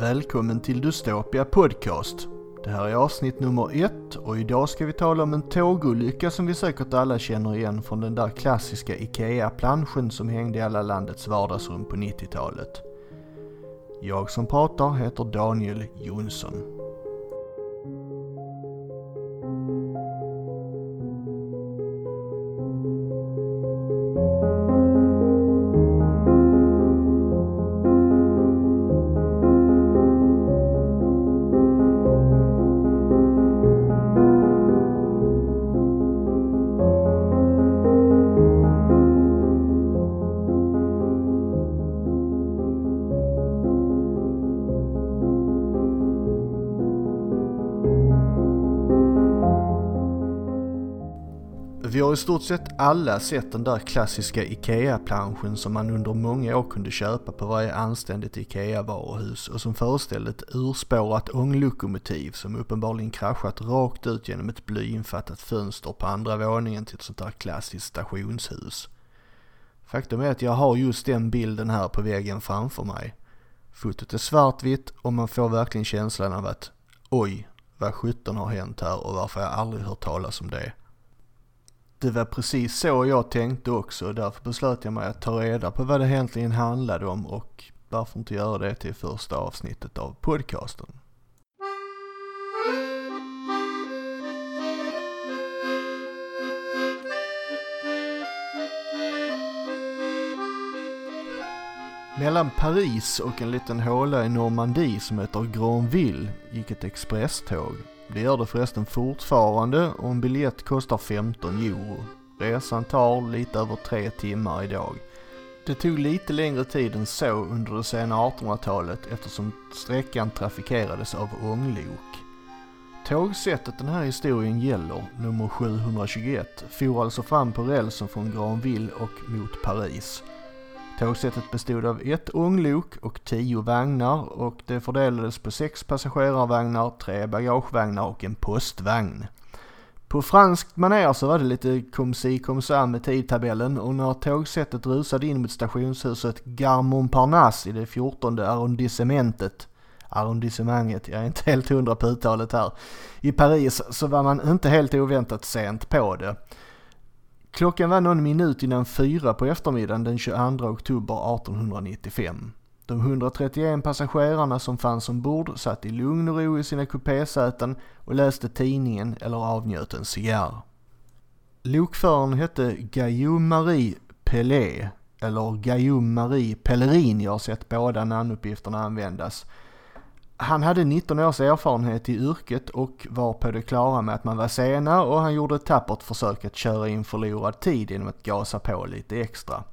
Välkommen till Dystopia Podcast. Det här är avsnitt nummer ett och idag ska vi tala om en tågolycka som vi säkert alla känner igen från den där klassiska IKEA-planschen som hängde i alla landets vardagsrum på 90-talet. Jag som pratar heter Daniel Jonsson. Har i stort sett alla sett den där klassiska IKEA-planschen som man under många år kunde köpa på varje anständigt IKEA-varuhus och som föreställde ett urspårat ånglokomotiv som uppenbarligen kraschat rakt ut genom ett blyinfattat fönster på andra våningen till ett sånt där klassiskt stationshus. Faktum är att jag har just den bilden här på väggen framför mig. Fotot är svartvitt och man får verkligen känslan av att oj, vad sjutton har hänt här och varför har jag aldrig hört talas om det. Det var precis så jag tänkte också och därför beslöt jag mig att ta reda på vad det egentligen handlade om och varför inte göra det till första avsnittet av podcasten. Mellan Paris och en liten håla i Normandie som heter Granville gick ett expresståg det gör det förresten fortfarande och en biljett kostar 15 euro. Resan tar lite över tre timmar idag. Det tog lite längre tid än så under det sena 1800-talet eftersom sträckan trafikerades av ånglok. Tågsättet den här historien gäller, nummer 721, for alltså fram på rälsen från Granville och mot Paris. Tågsättet bestod av ett ånglok och tio vagnar och det fördelades på sex passagerarvagnar, tre bagagevagnar och en postvagn. På franskt manér så var det lite comme si comme ça med tidtabellen och när tågsättet rusade in mot stationshuset Gare Montparnasse i det 14 arrondissementet arrondissemanget, jag är inte helt hundra på uttalet här, i Paris så var man inte helt oväntat sent på det. Klockan var någon minut innan fyra på eftermiddagen den 22 oktober 1895. De 131 passagerarna som fanns ombord satt i lugn och ro i sina kupésäten och läste tidningen eller avnjöt en cigarr. Lokföraren hette Guillaume Marie Pelé, eller Guillaume Marie Pellerin, jag har sett båda namnuppgifterna användas. Han hade 19 års erfarenhet i yrket och var på det klara med att man var sena och han gjorde ett tappert försök att köra in förlorad tid genom att gasa på lite extra.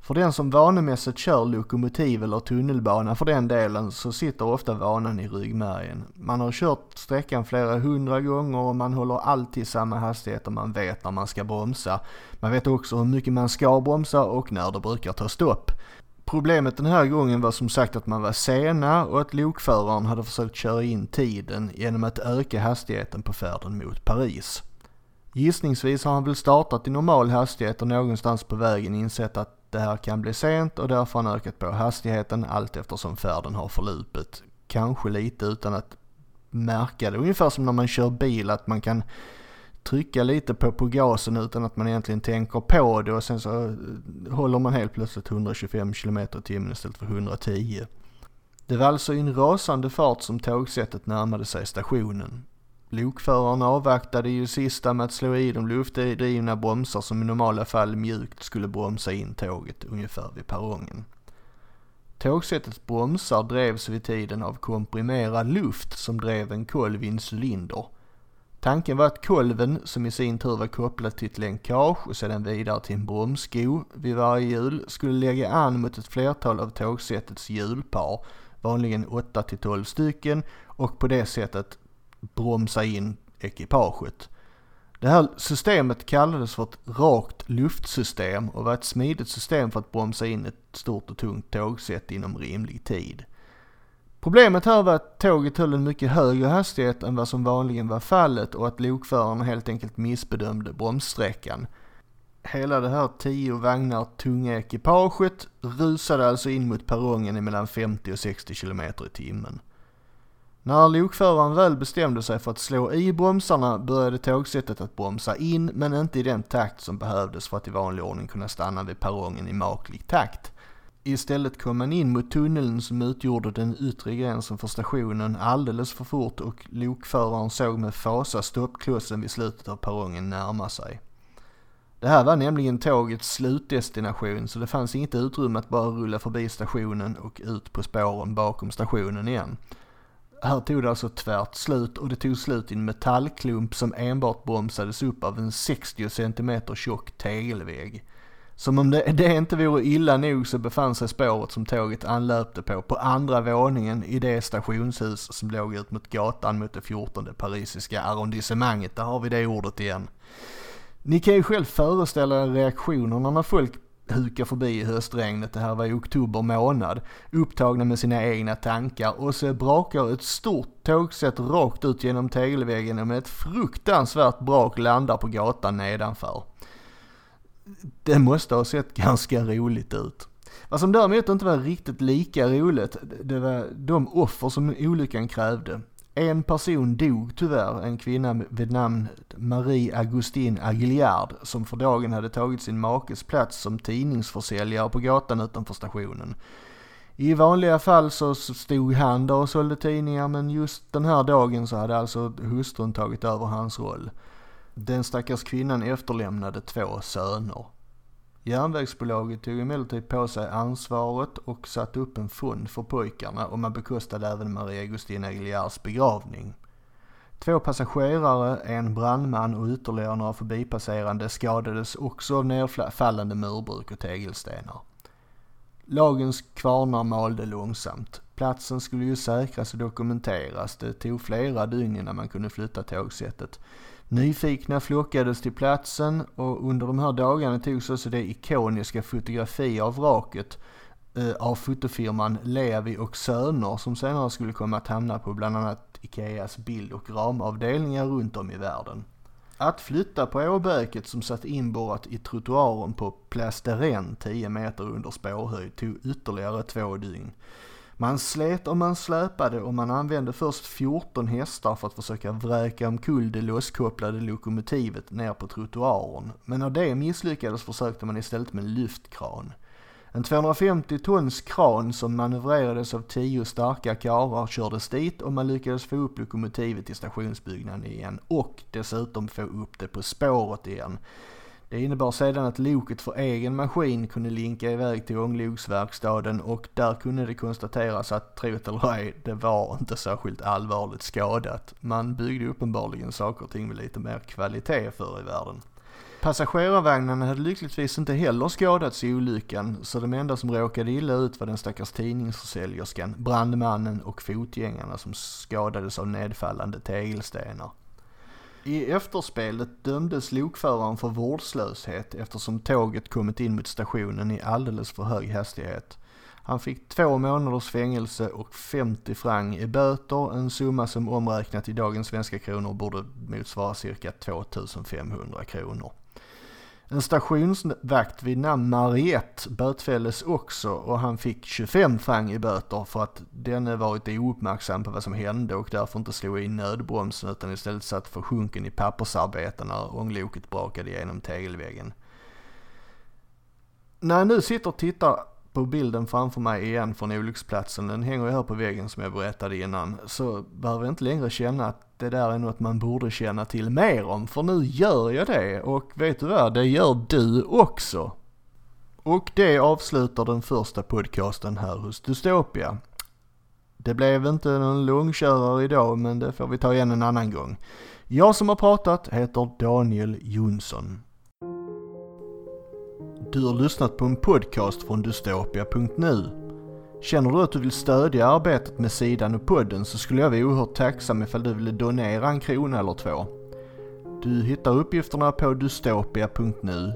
För den som vanemässigt kör lokomotiv eller tunnelbana för den delen så sitter ofta vanan i ryggmärgen. Man har kört sträckan flera hundra gånger och man håller alltid samma hastighet och man vet när man ska bromsa. Man vet också hur mycket man ska bromsa och när det brukar ta stopp. Problemet den här gången var som sagt att man var sena och att lokföraren hade försökt köra in tiden genom att öka hastigheten på färden mot Paris. Gissningsvis har han väl startat i normal hastighet och någonstans på vägen insett att det här kan bli sent och därför har han ökat på hastigheten allt eftersom färden har förlupit. Kanske lite utan att märka det, ungefär som när man kör bil att man kan trycka lite på, på gasen utan att man egentligen tänker på det och sen så eh, håller man helt plötsligt 125 km timmen istället för 110. Det var alltså i en rasande fart som tågsättet närmade sig stationen. Lokföraren avvaktade ju sista med att slå i de luftdrivna bromsar som i normala fall mjukt skulle bromsa in tåget ungefär vid perrongen. Tågsättets bromsar drevs vid tiden av komprimerad luft som drev en kolv i en cylinder Tanken var att kolven, som i sin tur var kopplad till ett länkage och sedan vidare till en bromssko vid varje hjul, skulle lägga an mot ett flertal av tågsättets hjulpar, vanligen 8 till 12 stycken, och på det sättet bromsa in ekipaget. Det här systemet kallades för ett rakt luftsystem och var ett smidigt system för att bromsa in ett stort och tungt tågsätt inom rimlig tid. Problemet här var att tåget höll en mycket högre hastighet än vad som vanligen var fallet och att lokföraren helt enkelt missbedömde bromssträckan. Hela det här tio vagnar tunga ekipaget rusade alltså in mot perrongen i mellan 50 och 60 km i timmen. När lokföraren väl bestämde sig för att slå i bromsarna började tågsättet att bromsa in men inte i den takt som behövdes för att i vanlig ordning kunna stanna vid perrongen i maklig takt. Istället kom man in mot tunneln som utgjorde den yttre gränsen för stationen alldeles för fort och lokföraren såg med fasa stoppklossen vid slutet av perrongen närma sig. Det här var nämligen tågets slutdestination så det fanns inget utrymme att bara rulla förbi stationen och ut på spåren bakom stationen igen. Här tog det alltså tvärt slut och det tog slut i en metallklump som enbart bromsades upp av en 60 cm tjock tegelvägg. Som om det, det inte vore illa nog så befann sig spåret som tåget anlöpte på på andra våningen i det stationshus som låg ut mot gatan mot det 14 parisiska arrondissemanget. Där har vi det ordet igen. Ni kan ju själv föreställa er reaktionerna när folk hukar förbi i höstregnet, det här var i oktober månad, upptagna med sina egna tankar och så brakar ett stort tågsätt rakt ut genom tegelväggen och med ett fruktansvärt brak landar på gatan nedanför. Det måste ha sett ganska roligt ut. Vad som däremot inte var riktigt lika roligt, det var de offer som olyckan krävde. En person dog tyvärr, en kvinna vid namn Marie Augustin Aguillard som för dagen hade tagit sin makes plats som tidningsförsäljare på gatan utanför stationen. I vanliga fall så stod han där och sålde tidningar men just den här dagen så hade alltså hustrun tagit över hans roll. Den stackars kvinnan efterlämnade två söner. Järnvägsbolaget tog emellertid på sig ansvaret och satte upp en fond för pojkarna och man bekostade även Maria Augustina Aguiliars begravning. Två passagerare, en brandman och ytterligare några förbipasserande skadades också av nedfallande murbruk och tegelstenar. Lagens kvarnar malde långsamt. Platsen skulle ju säkras och dokumenteras. Det tog flera dygn innan man kunde flytta tågsättet. Nyfikna flockades till platsen och under de här dagarna togs också det ikoniska fotografi av vraket eh, av fotofirman Levi och Söner som senare skulle komma att hamna på bland annat Ikeas bild och ramavdelningar runt om i världen. Att flytta på åbäket som satt inborrat i trottoaren på Plasteren 10 meter under spårhöjd tog ytterligare två dygn. Man slet och man släpade och man använde först 14 hästar för att försöka vräka omkull det losskopplade lokomotivet ner på trottoaren. Men när det misslyckades försökte man istället med en lyftkran. En 250 tons kran som manövrerades av tio starka karlar kördes dit och man lyckades få upp lokomotivet i stationsbyggnaden igen och dessutom få upp det på spåret igen. Det innebar sedan att loket för egen maskin kunde linka iväg till ångloksverkstaden och där kunde det konstateras att, tro det eller ej, det var inte särskilt allvarligt skadat. Man byggde uppenbarligen saker och ting med lite mer kvalitet förr i världen. Passagerarvagnarna hade lyckligtvis inte heller skadats i olyckan, så de enda som råkade illa ut var den stackars tidningsförsäljerskan, brandmannen och fotgängarna som skadades av nedfallande tegelstenar. I efterspelet dömdes lokföraren för vårdslöshet eftersom tåget kommit in mot stationen i alldeles för hög hastighet. Han fick två månaders fängelse och 50 franc i böter, en summa som omräknat i dagens svenska kronor borde motsvara cirka 2500 kronor. En stationsvakt vid namn Mariette bötfälldes också och han fick 25 franc i böter för att denne varit ouppmärksam på vad som hände och därför inte slog in nödbromsen utan istället satt försjunken i pappersarbeten när ångloket brakade igenom tegelväggen. När jag nu sitter och tittar på bilden framför mig igen från olycksplatsen, den hänger ju här på väggen som jag berättade innan, så behöver jag inte längre känna att det där är något man borde känna till mer om, för nu gör jag det och vet du vad, det gör du också. Och det avslutar den första podcasten här hos Dystopia. Det blev inte någon långkörare idag, men det får vi ta igen en annan gång. Jag som har pratat heter Daniel Jonsson. Du har lyssnat på en podcast från dystopia.nu. Känner du att du vill stödja arbetet med sidan och podden så skulle jag vara oerhört tacksam ifall du ville donera en krona eller två. Du hittar uppgifterna på dystopia.nu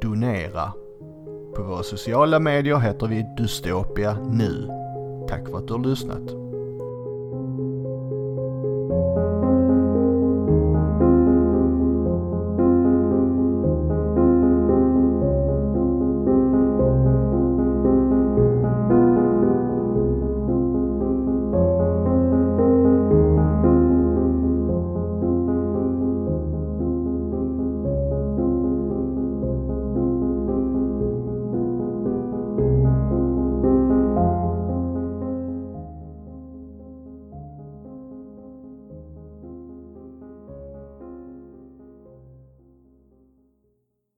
donera. På våra sociala medier heter vi Dystopia nu. Tack för att du har lyssnat.